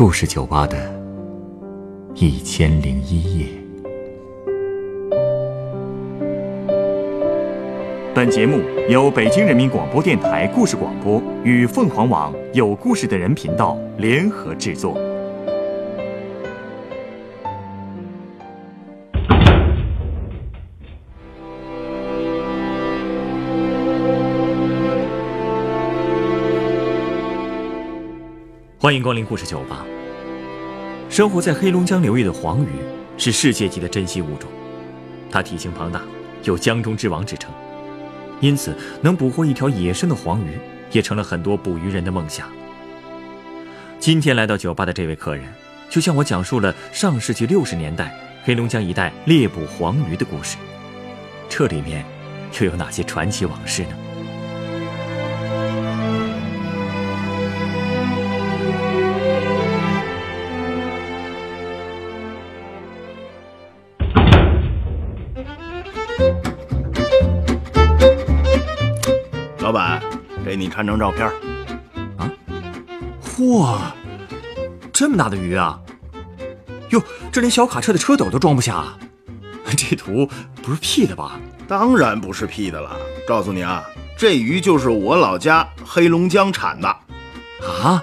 故事酒吧的一千零一夜。本节目由北京人民广播电台故事广播与凤凰网有故事的人频道联合制作。欢迎光临故事酒吧。生活在黑龙江流域的黄鱼是世界级的珍稀物种，它体型庞大，有“江中之王”之称，因此能捕获一条野生的黄鱼也成了很多捕鱼人的梦想。今天来到酒吧的这位客人，就向我讲述了上世纪六十年代黑龙江一带猎捕黄鱼的故事。这里面又有哪些传奇往事呢？给你看张照片。啊嚯，这么大的鱼啊！哟，这连小卡车的车斗都装不下。这图不是 P 的吧？当然不是 P 的了。告诉你啊，这鱼就是我老家黑龙江产的。啊，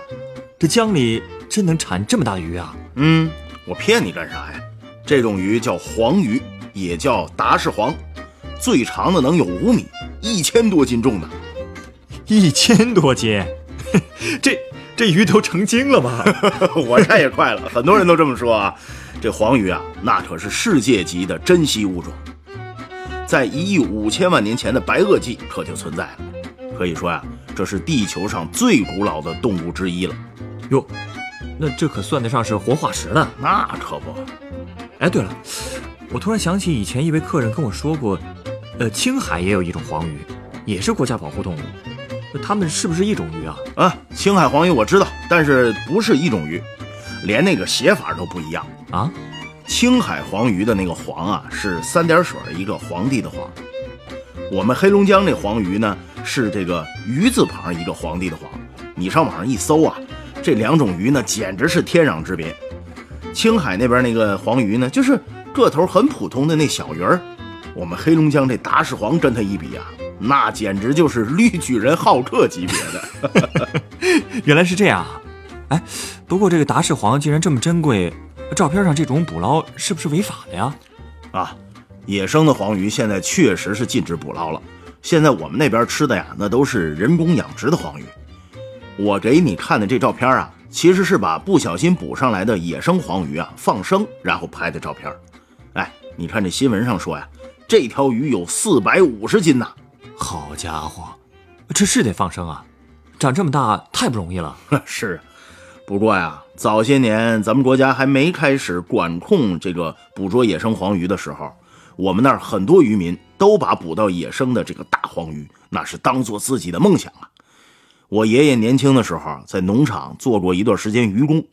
这江里真能产这么大的鱼啊？嗯，我骗你干啥呀？这种鱼叫黄鱼，也叫达氏黄，最长的能有五米，一千多斤重呢。一千多斤，这这鱼都成精了吧？我看也快了，很多人都这么说啊。这黄鱼啊，那可是世界级的珍稀物种，在一亿五千万年前的白垩纪可就存在了。可以说呀，这是地球上最古老的动物之一了。哟，那这可算得上是活化石了。那可不。哎，对了，我突然想起以前一位客人跟我说过，呃，青海也有一种黄鱼，也是国家保护动物。它们是不是一种鱼啊？啊，青海黄鱼我知道，但是不是一种鱼，连那个写法都不一样啊。青海黄鱼的那个黄啊，是三点水一个皇帝的皇。我们黑龙江那黄鱼呢，是这个鱼字旁一个皇帝的皇。你上网上一搜啊，这两种鱼呢，简直是天壤之别。青海那边那个黄鱼呢，就是个头很普通的那小鱼儿。我们黑龙江这达氏黄跟它一比啊。那简直就是绿巨人浩克级别的，原来是这样啊！哎，不过这个达氏黄竟然这么珍贵，照片上这种捕捞是不是违法的呀？啊，野生的黄鱼现在确实是禁止捕捞了。现在我们那边吃的呀，那都是人工养殖的黄鱼。我给你看的这照片啊，其实是把不小心捕上来的野生黄鱼啊放生，然后拍的照片。哎，你看这新闻上说呀，这条鱼有四百五十斤呐。好家伙，这是得放生啊！长这么大太不容易了。是，不过呀，早些年咱们国家还没开始管控这个捕捉野生黄鱼的时候，我们那儿很多渔民都把捕到野生的这个大黄鱼，那是当做自己的梦想啊。我爷爷年轻的时候在农场做过一段时间渔工，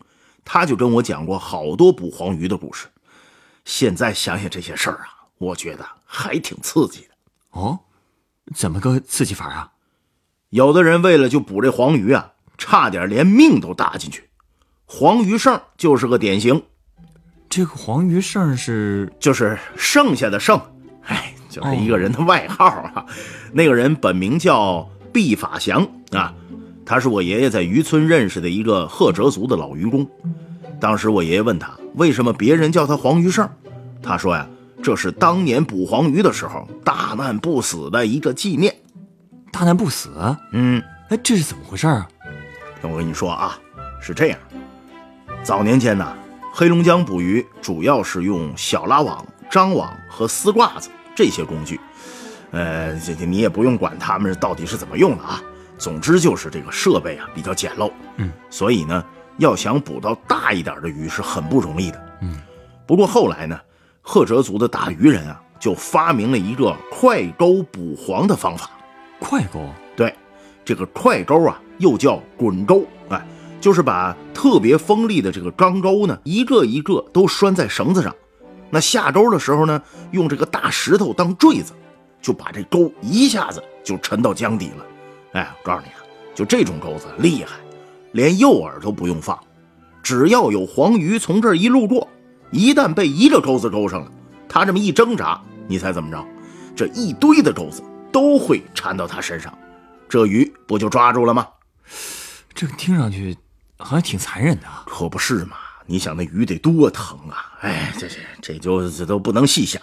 他就跟我讲过好多捕黄鱼的故事。现在想想这些事儿啊，我觉得还挺刺激的哦。怎么个刺激法啊？有的人为了就捕这黄鱼啊，差点连命都搭进去。黄鱼剩就是个典型。这个黄鱼剩是就是剩下的剩，哎，就是一个人的外号啊。那个人本名叫毕法祥啊，他是我爷爷在渔村认识的一个赫哲族的老渔工。当时我爷爷问他为什么别人叫他黄鱼剩，他说呀。这是当年捕黄鱼的时候大难不死的一个纪念。大难不死？嗯，哎，这是怎么回事啊？我跟你说啊，是这样。早年间呢，黑龙江捕鱼主要是用小拉网、张网和丝挂子这些工具。呃，这这你也不用管他们到底是怎么用的啊。总之就是这个设备啊比较简陋。嗯，所以呢，要想捕到大一点的鱼是很不容易的。嗯，不过后来呢。赫哲族的打鱼人啊，就发明了一个快钩捕黄的方法。快钩？对，这个快钩啊，又叫滚钩，哎，就是把特别锋利的这个钢钩呢，一个一个都拴在绳子上。那下钩的时候呢，用这个大石头当坠子，就把这钩一下子就沉到江底了。哎，我告诉你啊，就这种钩子厉害，连诱饵都不用放，只要有黄鱼从这儿一路过，一旦被一个钩子钩上了，他这么一挣扎，你猜怎么着？这一堆的钩子都会缠到他身上，这鱼不就抓住了吗？这个听上去好像挺残忍的。可不是嘛！你想那鱼得多疼啊！哎，这这这就这都不能细想。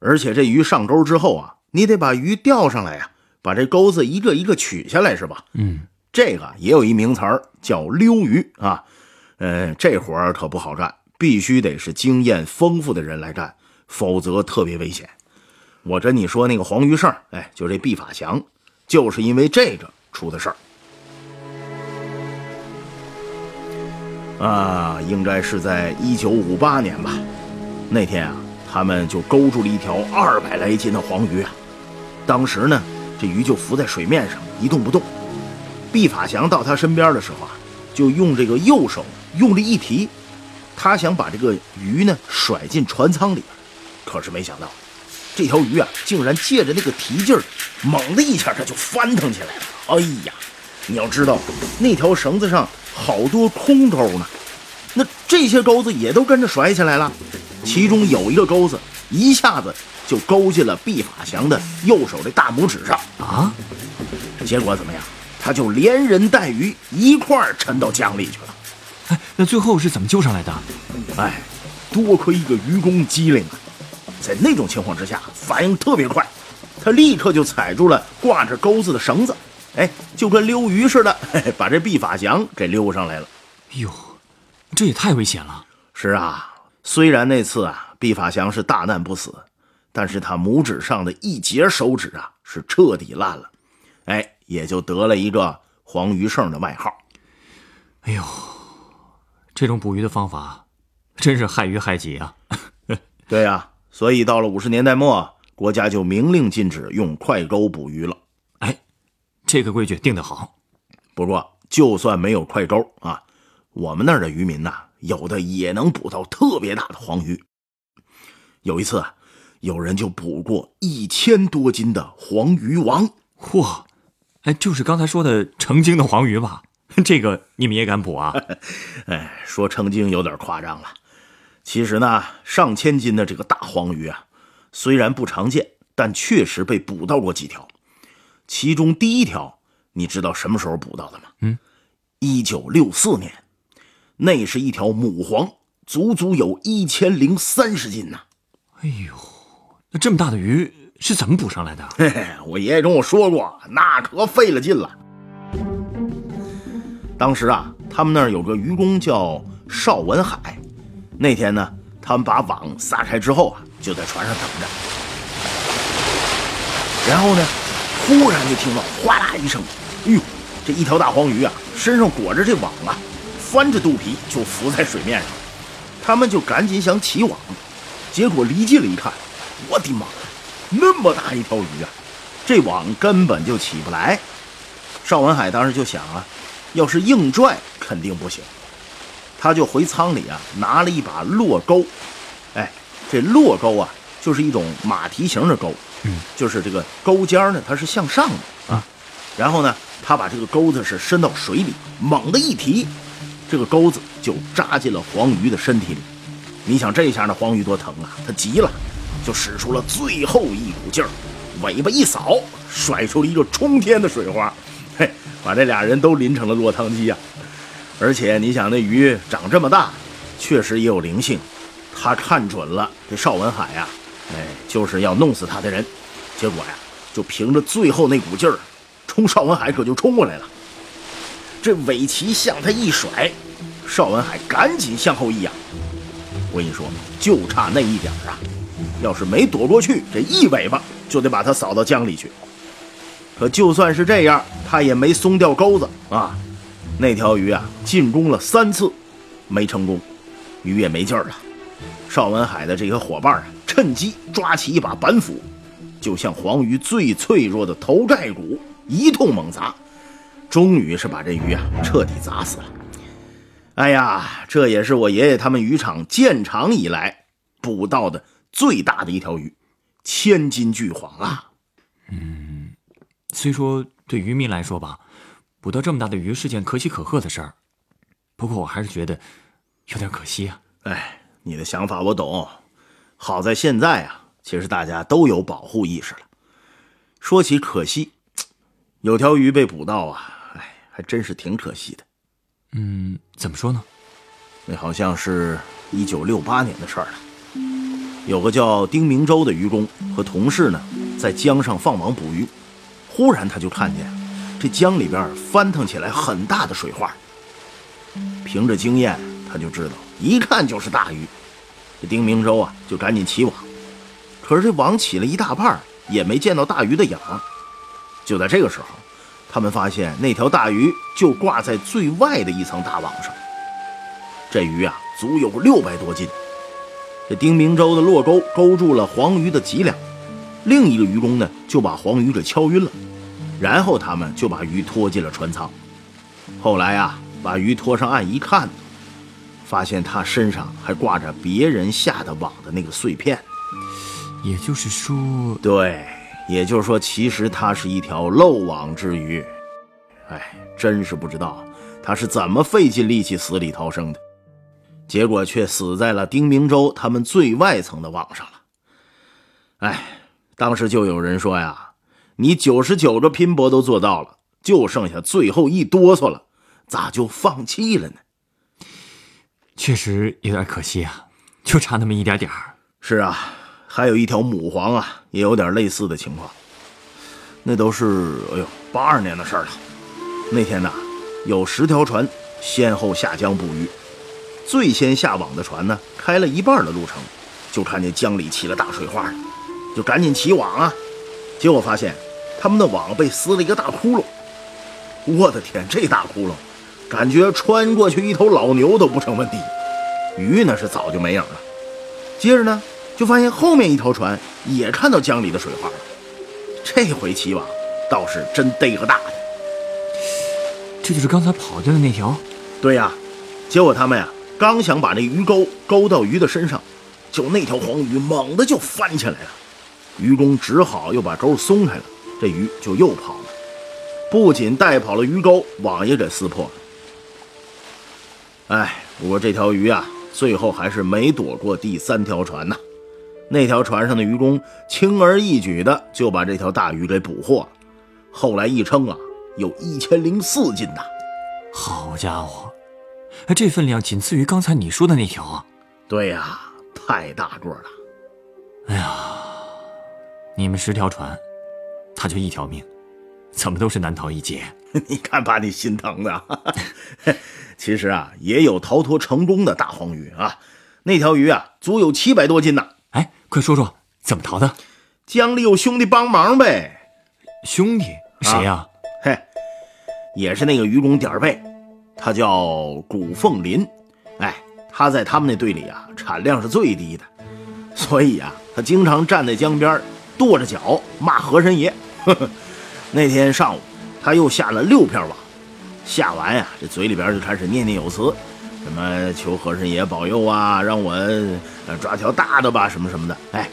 而且这鱼上钩之后啊，你得把鱼钓上来呀，把这钩子一个一个取下来，是吧？嗯，这个也有一名词儿叫溜鱼啊。呃，这活儿可不好干，必须得是经验丰富的人来干，否则特别危险。我跟你说，那个黄鱼胜，哎，就这毕法祥，就是因为这个出的事儿。啊，应该是在一九五八年吧。那天啊，他们就勾住了一条二百来斤的黄鱼啊。当时呢，这鱼就浮在水面上一动不动。毕法祥到他身边的时候啊，就用这个右手用力一提，他想把这个鱼呢甩进船舱里边，可是没想到，这条鱼啊，竟然借着那个提劲儿，猛的一下，它就翻腾起来了。哎呀，你要知道，那条绳子上。好多空钩呢，那这些钩子也都跟着甩起来了。其中有一个钩子一下子就勾进了毕法祥的右手的大拇指上啊！结果怎么样？他就连人带鱼一块儿沉到江里去了。哎，那最后是怎么救上来的？哎，多亏一个愚公机灵啊，在那种情况之下反应特别快，他立刻就踩住了挂着钩子的绳子。哎，就跟溜鱼似的，把这毕法祥给溜上来了。哟，这也太危险了。是啊，虽然那次啊，毕法祥是大难不死，但是他拇指上的一节手指啊，是彻底烂了。哎，也就得了一个黄鱼胜的外号。哎呦，这种捕鱼的方法，真是害鱼害己啊。对呀，所以到了五十年代末，国家就明令禁止用快钩捕鱼了。哎这个规矩定得好，不过就算没有快钩啊，我们那儿的渔民呐，有的也能捕到特别大的黄鱼。有一次啊，有人就捕过一千多斤的黄鱼王，嚯！哎，就是刚才说的成精的黄鱼吧？这个你们也敢捕啊？哎，说成精有点夸张了。其实呢，上千斤的这个大黄鱼啊，虽然不常见，但确实被捕到过几条。其中第一条，你知道什么时候捕到的吗？嗯，一九六四年，那是一条母黄，足足有一千零三十斤呢。哎呦，那这么大的鱼是怎么捕上来的？嘿嘿，我爷爷跟我说过，那可费了劲了。当时啊，他们那儿有个渔工叫邵文海，那天呢，他们把网撒开之后啊，就在船上等着，然后呢。忽然就听到哗啦一声，哎呦，这一条大黄鱼啊，身上裹着这网啊，翻着肚皮就浮在水面上。他们就赶紧想起网，结果离近了一看，我的妈，那么大一条鱼啊，这网根本就起不来。邵文海当时就想啊，要是硬拽肯定不行，他就回舱里啊拿了一把落钩，哎，这落钩啊就是一种马蹄形的钩。嗯，就是这个钩尖呢，它是向上的啊。然后呢，他把这个钩子是伸到水里，猛地一提，这个钩子就扎进了黄鱼的身体里。你想这下呢黄鱼多疼啊！它急了，就使出了最后一股劲儿，尾巴一扫，甩出了一个冲天的水花，把这俩人都淋成了落汤鸡呀！而且你想那鱼长这么大，确实也有灵性，他看准了这邵文海呀。哎，就是要弄死他的人，结果呀，就凭着最后那股劲儿，冲邵文海可就冲过来了。这尾鳍向他一甩，邵文海赶紧向后一仰。我跟你说，就差那一点儿啊，要是没躲过去，这一尾巴就得把他扫到江里去。可就算是这样，他也没松掉钩子啊。那条鱼啊，进攻了三次，没成功，鱼也没劲儿了。邵文海的这些伙伴啊。趁机抓起一把板斧，就向黄鱼最脆弱的头盖骨一通猛砸，终于是把这鱼啊彻底砸死了。哎呀，这也是我爷爷他们渔场建厂以来捕到的最大的一条鱼，千斤巨黄啊！嗯，虽说对渔民来说吧，捕到这么大的鱼是件可喜可贺的事儿，不过我还是觉得有点可惜啊。哎，你的想法我懂。好在现在啊，其实大家都有保护意识了。说起可惜，有条鱼被捕到啊，哎，还真是挺可惜的。嗯，怎么说呢？那好像是一九六八年的事儿了。有个叫丁明洲的渔工和同事呢，在江上放网捕鱼，忽然他就看见这江里边翻腾起来很大的水花。凭着经验，他就知道一看就是大鱼。这丁明洲啊，就赶紧起网，可是这网起了一大半，也没见到大鱼的影儿。就在这个时候，他们发现那条大鱼就挂在最外的一层大网上。这鱼啊，足有六百多斤。这丁明洲的落钩勾住了黄鱼的脊梁，另一个渔工呢就把黄鱼给敲晕了，然后他们就把鱼拖进了船舱。后来啊，把鱼拖上岸一看。发现他身上还挂着别人下的网的那个碎片，也就是说，对，也就是说，其实他是一条漏网之鱼。哎，真是不知道他是怎么费尽力气死里逃生的，结果却死在了丁明洲他们最外层的网上了。哎，当时就有人说呀：“你九十九个拼搏都做到了，就剩下最后一哆嗦了，咋就放弃了呢？”确实有点可惜啊，就差那么一点点儿。是啊，还有一条母黄啊，也有点类似的情况。那都是哎呦八二年的事儿了。那天呢，有十条船先后下江捕鱼，最先下网的船呢，开了一半的路程，就看见江里起了大水花了，就赶紧起网啊。结果发现他们的网被撕了一个大窟窿。我的天，这大窟窿！感觉穿过去一头老牛都不成问题，鱼呢是早就没影了。接着呢，就发现后面一条船也看到江里的水花了。这回起网倒是真逮个大的。这就是刚才跑掉的那条？对呀。结果他们呀，刚想把那鱼钩勾到鱼的身上，就那条黄鱼猛地就翻起来了。渔工只好又把钩松开了，这鱼就又跑了。不仅带跑了鱼钩，网也给撕破了。哎，不过这条鱼啊，最后还是没躲过第三条船呐。那条船上的愚公轻而易举的就把这条大鱼给捕获了。后来一称啊，有一千零四斤呐。好家伙，这分量仅次于刚才你说的那条啊。对呀，太大个了。哎呀，你们十条船，他就一条命，怎么都是难逃一劫。你看，把你心疼的。其实啊，也有逃脱成功的大黄鱼啊。那条鱼啊，足有七百多斤呢。哎，快说说怎么逃的？江里有兄弟帮忙呗。兄弟？谁呀？嘿，也是那个渔工点儿背，他叫古凤林。哎，他在他们那队里啊，产量是最低的，所以啊，他经常站在江边，跺着脚骂和珅爷。呵呵那天上午，他又下了六片网。下完呀，这嘴里边就开始念念有词，什么求和珅爷保佑啊，让我抓条大的吧，什么什么的。哎，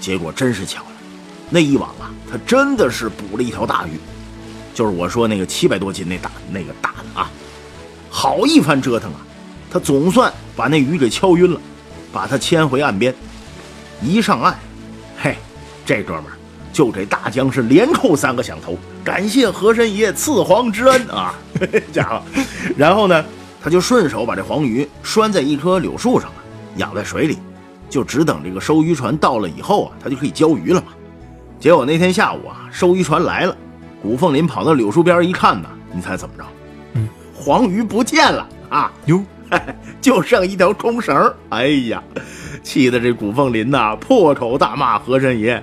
结果真是巧了，那一网啊，他真的是捕了一条大鱼，就是我说那个七百多斤那大那个大的啊。好一番折腾啊，他总算把那鱼给敲晕了，把他牵回岸边。一上岸，这哥们儿。就这大江是连扣三个响头，感谢和珅爷赐黄之恩啊，家伙！然后呢，他就顺手把这黄鱼拴在一棵柳树上了，养在水里，就只等这个收鱼船到了以后啊，他就可以交鱼了嘛。结果那天下午啊，收鱼船来了，古凤林跑到柳树边一看呢，你猜怎么着？嗯，黄鱼不见了啊！哟，就剩一条空绳。哎呀，气得这古凤林呐，破口大骂和珅爷。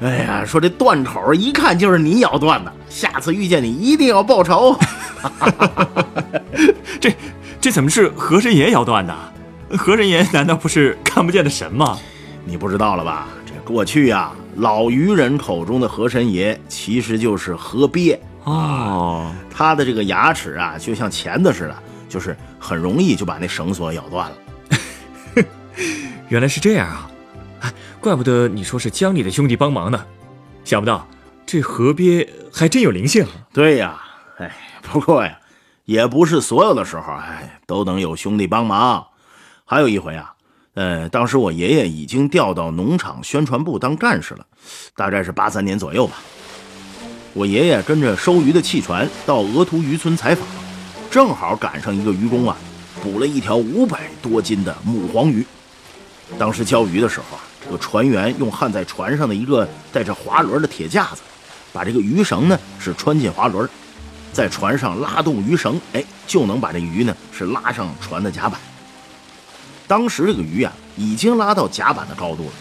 哎呀，说这断口一看就是你咬断的，下次遇见你一定要报仇。这这怎么是和珅爷咬断的？和珅爷难道不是看不见的神吗？你不知道了吧？这过去呀，老渔人口中的和珅爷其实就是河鳖哦。他的这个牙齿啊，就像钳子似的，就是很容易就把那绳索咬断了。原来是这样啊。哎怪不得你说是江里的兄弟帮忙呢，想不到这河鳖还真有灵性。对呀，哎，不过呀，也不是所有的时候，哎，都能有兄弟帮忙。还有一回啊，呃，当时我爷爷已经调到农场宣传部当干事了，大概是八三年左右吧。我爷爷跟着收鱼的汽船到鹅图渔村采访，正好赶上一个渔工啊，捕了一条五百多斤的母黄鱼。当时交鱼的时候啊，这个船员用焊在船上的一个带着滑轮的铁架子，把这个鱼绳呢是穿进滑轮，在船上拉动鱼绳，哎，就能把这鱼呢是拉上船的甲板。当时这个鱼啊已经拉到甲板的高度了，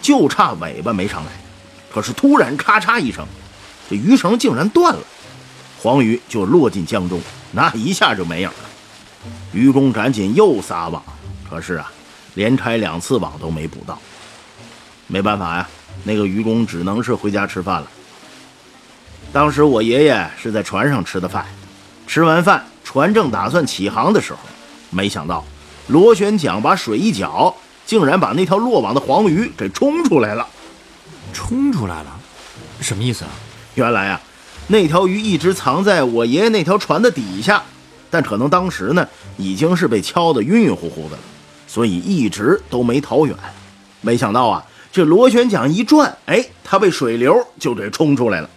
就差尾巴没上来，可是突然咔嚓一声。这鱼绳竟然断了，黄鱼就落进江中，那一下就没影了。愚公赶紧又撒网，可是啊，连拆两次网都没捕到。没办法呀，那个愚公只能是回家吃饭了。当时我爷爷是在船上吃的饭，吃完饭，船正打算起航的时候，没想到螺旋桨把水一搅，竟然把那条落网的黄鱼给冲出来了。冲出来了，什么意思啊？原来啊，那条鱼一直藏在我爷爷那条船的底下，但可能当时呢已经是被敲得晕晕乎乎的了，所以一直都没逃远。没想到啊，这螺旋桨一转，哎，它被水流就给冲出来了。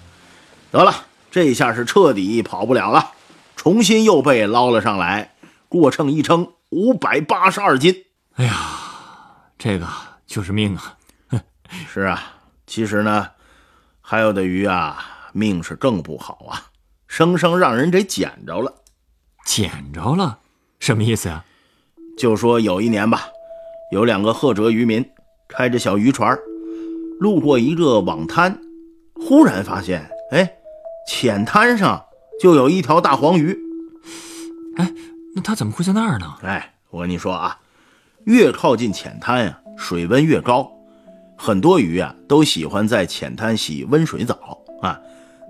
得了，这下是彻底跑不了了，重新又被捞了上来。过秤一称，五百八十二斤。哎呀，这个就是命啊！是啊，其实呢。还有的鱼啊，命是更不好啊，生生让人给捡着了。捡着了，什么意思啊？就说有一年吧，有两个赫哲渔民开着小渔船，路过一个网滩，忽然发现，哎，浅滩上就有一条大黄鱼。哎，那它怎么会在那儿呢？哎，我跟你说啊，越靠近浅滩呀，水温越高。很多鱼啊都喜欢在浅滩洗温水澡啊。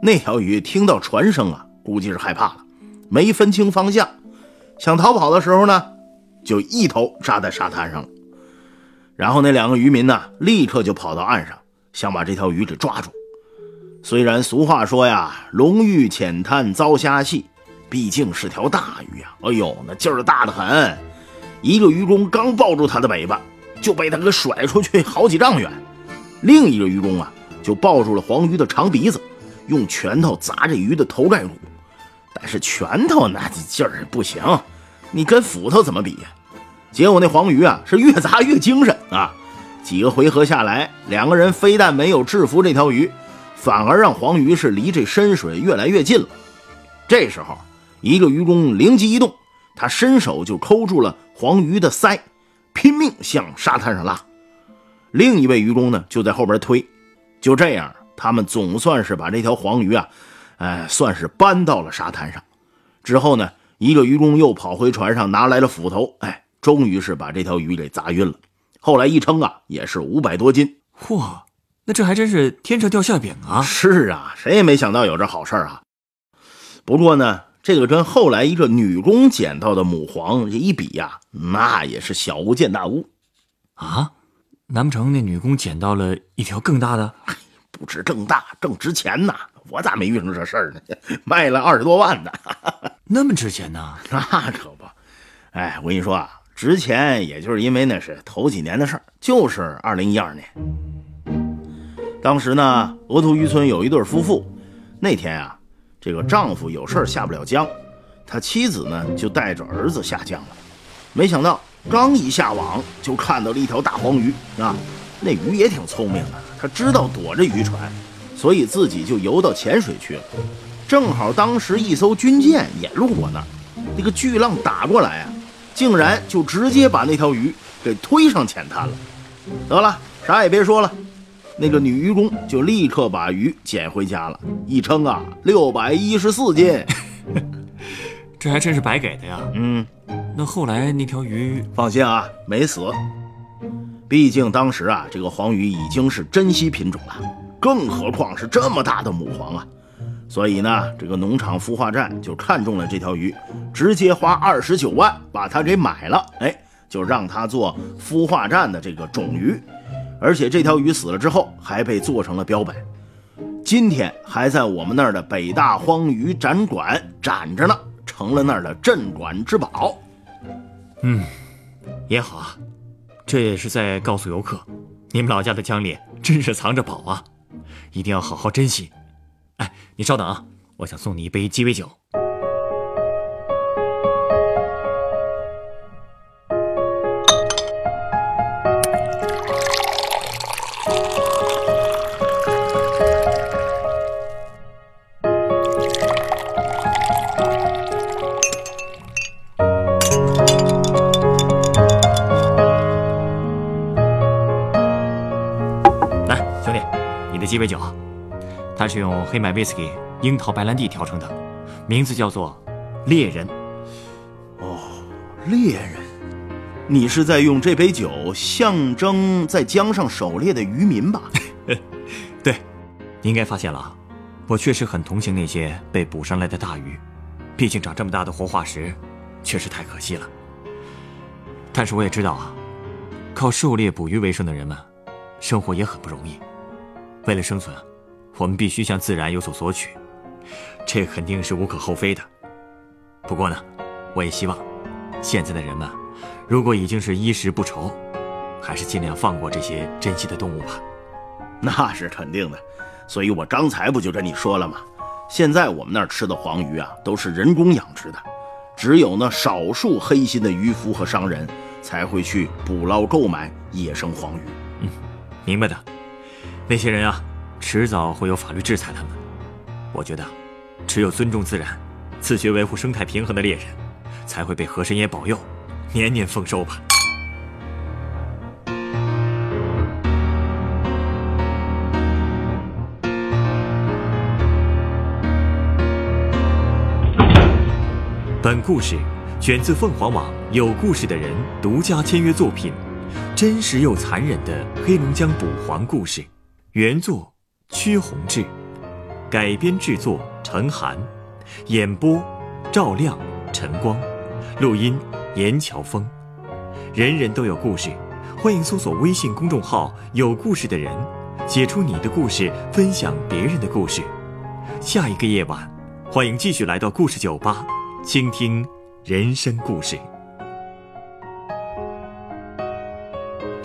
那条鱼听到船声啊，估计是害怕了，没分清方向，想逃跑的时候呢，就一头扎在沙滩上了。然后那两个渔民呢，立刻就跑到岸上，想把这条鱼给抓住。虽然俗话说呀，“龙遇浅滩遭虾戏”，毕竟是条大鱼啊。哎呦，那劲儿大的很，一个渔工刚抱住它的尾巴。就被它给甩出去好几丈远，另一个渔工啊，就抱住了黄鱼的长鼻子，用拳头砸这鱼的头盖骨。但是拳头那劲儿不行，你跟斧头怎么比呀？结果那黄鱼啊，是越砸越精神啊！几个回合下来，两个人非但没有制服这条鱼，反而让黄鱼是离这深水越来越近了。这时候，一个渔工灵机一动，他伸手就抠住了黄鱼的腮。拼命向沙滩上拉，另一位渔工呢就在后边推。就这样，他们总算是把这条黄鱼啊，哎，算是搬到了沙滩上。之后呢，一个渔工又跑回船上拿来了斧头，哎，终于是把这条鱼给砸晕了。后来一称啊，也是五百多斤。嚯，那这还真是天上掉馅饼啊！是啊，谁也没想到有这好事啊。不过呢。这个跟后来一个女工捡到的母黄这一比呀，那也是小巫见大巫，啊？难不成那女工捡到了一条更大的？不止正大，正值钱呐！我咋没遇上这事儿呢？卖了二十多万呢，那么值钱呢？那可不。哎，我跟你说啊，值钱也就是因为那是头几年的事儿，就是二零一二年。当时呢，额头渔村有一对夫妇，那天啊。这个丈夫有事儿下不了江，他妻子呢就带着儿子下江了。没想到刚一下网，就看到了一条大黄鱼啊！那鱼也挺聪明的，他知道躲着渔船，所以自己就游到浅水去了。正好当时一艘军舰也路过那儿，那个巨浪打过来啊，竟然就直接把那条鱼给推上浅滩了。得了，啥也别说了。那个女渔工就立刻把鱼捡回家了，一称啊，六百一十四斤，这还真是白给的呀。嗯，那后来那条鱼，放心啊，没死。毕竟当时啊，这个黄鱼已经是珍稀品种了，更何况是这么大的母黄啊。所以呢，这个农场孵化站就看中了这条鱼，直接花二十九万把它给买了，哎，就让它做孵化站的这个种鱼。而且这条鱼死了之后，还被做成了标本，今天还在我们那儿的北大荒鱼展馆展着呢，成了那儿的镇馆之宝。嗯，也好，这也是在告诉游客，你们老家的江里真是藏着宝啊，一定要好好珍惜。哎，你稍等啊，我想送你一杯鸡尾酒。鸡尾酒，它是用黑麦威士忌、樱桃白兰地调成的，名字叫做“猎人”。哦，猎人，你是在用这杯酒象征在江上狩猎的渔民吧？对，你应该发现了，我确实很同情那些被捕上来的大鱼，毕竟长这么大的活化石，确实太可惜了。但是我也知道啊，靠狩猎捕鱼为生的人们，生活也很不容易。为了生存，我们必须向自然有所索取，这肯定是无可厚非的。不过呢，我也希望现在的人们，如果已经是衣食不愁，还是尽量放过这些珍稀的动物吧。那是肯定的，所以我刚才不就跟你说了吗？现在我们那儿吃的黄鱼啊，都是人工养殖的，只有那少数黑心的渔夫和商人才会去捕捞购买野生黄鱼。嗯，明白的。那些人啊，迟早会有法律制裁他们。我觉得，只有尊重自然、自觉维护生态平衡的猎人，才会被河神爷保佑，年年丰收吧。本故事选自凤凰网“有故事的人”独家签约作品，真实又残忍的黑龙江捕黄故事。原作屈宏志，改编制作陈寒，演播赵亮、陈光，录音严乔峰。人人都有故事，欢迎搜索微信公众号“有故事的人”，写出你的故事，分享别人的故事。下一个夜晚，欢迎继续来到故事酒吧，倾听人生故事。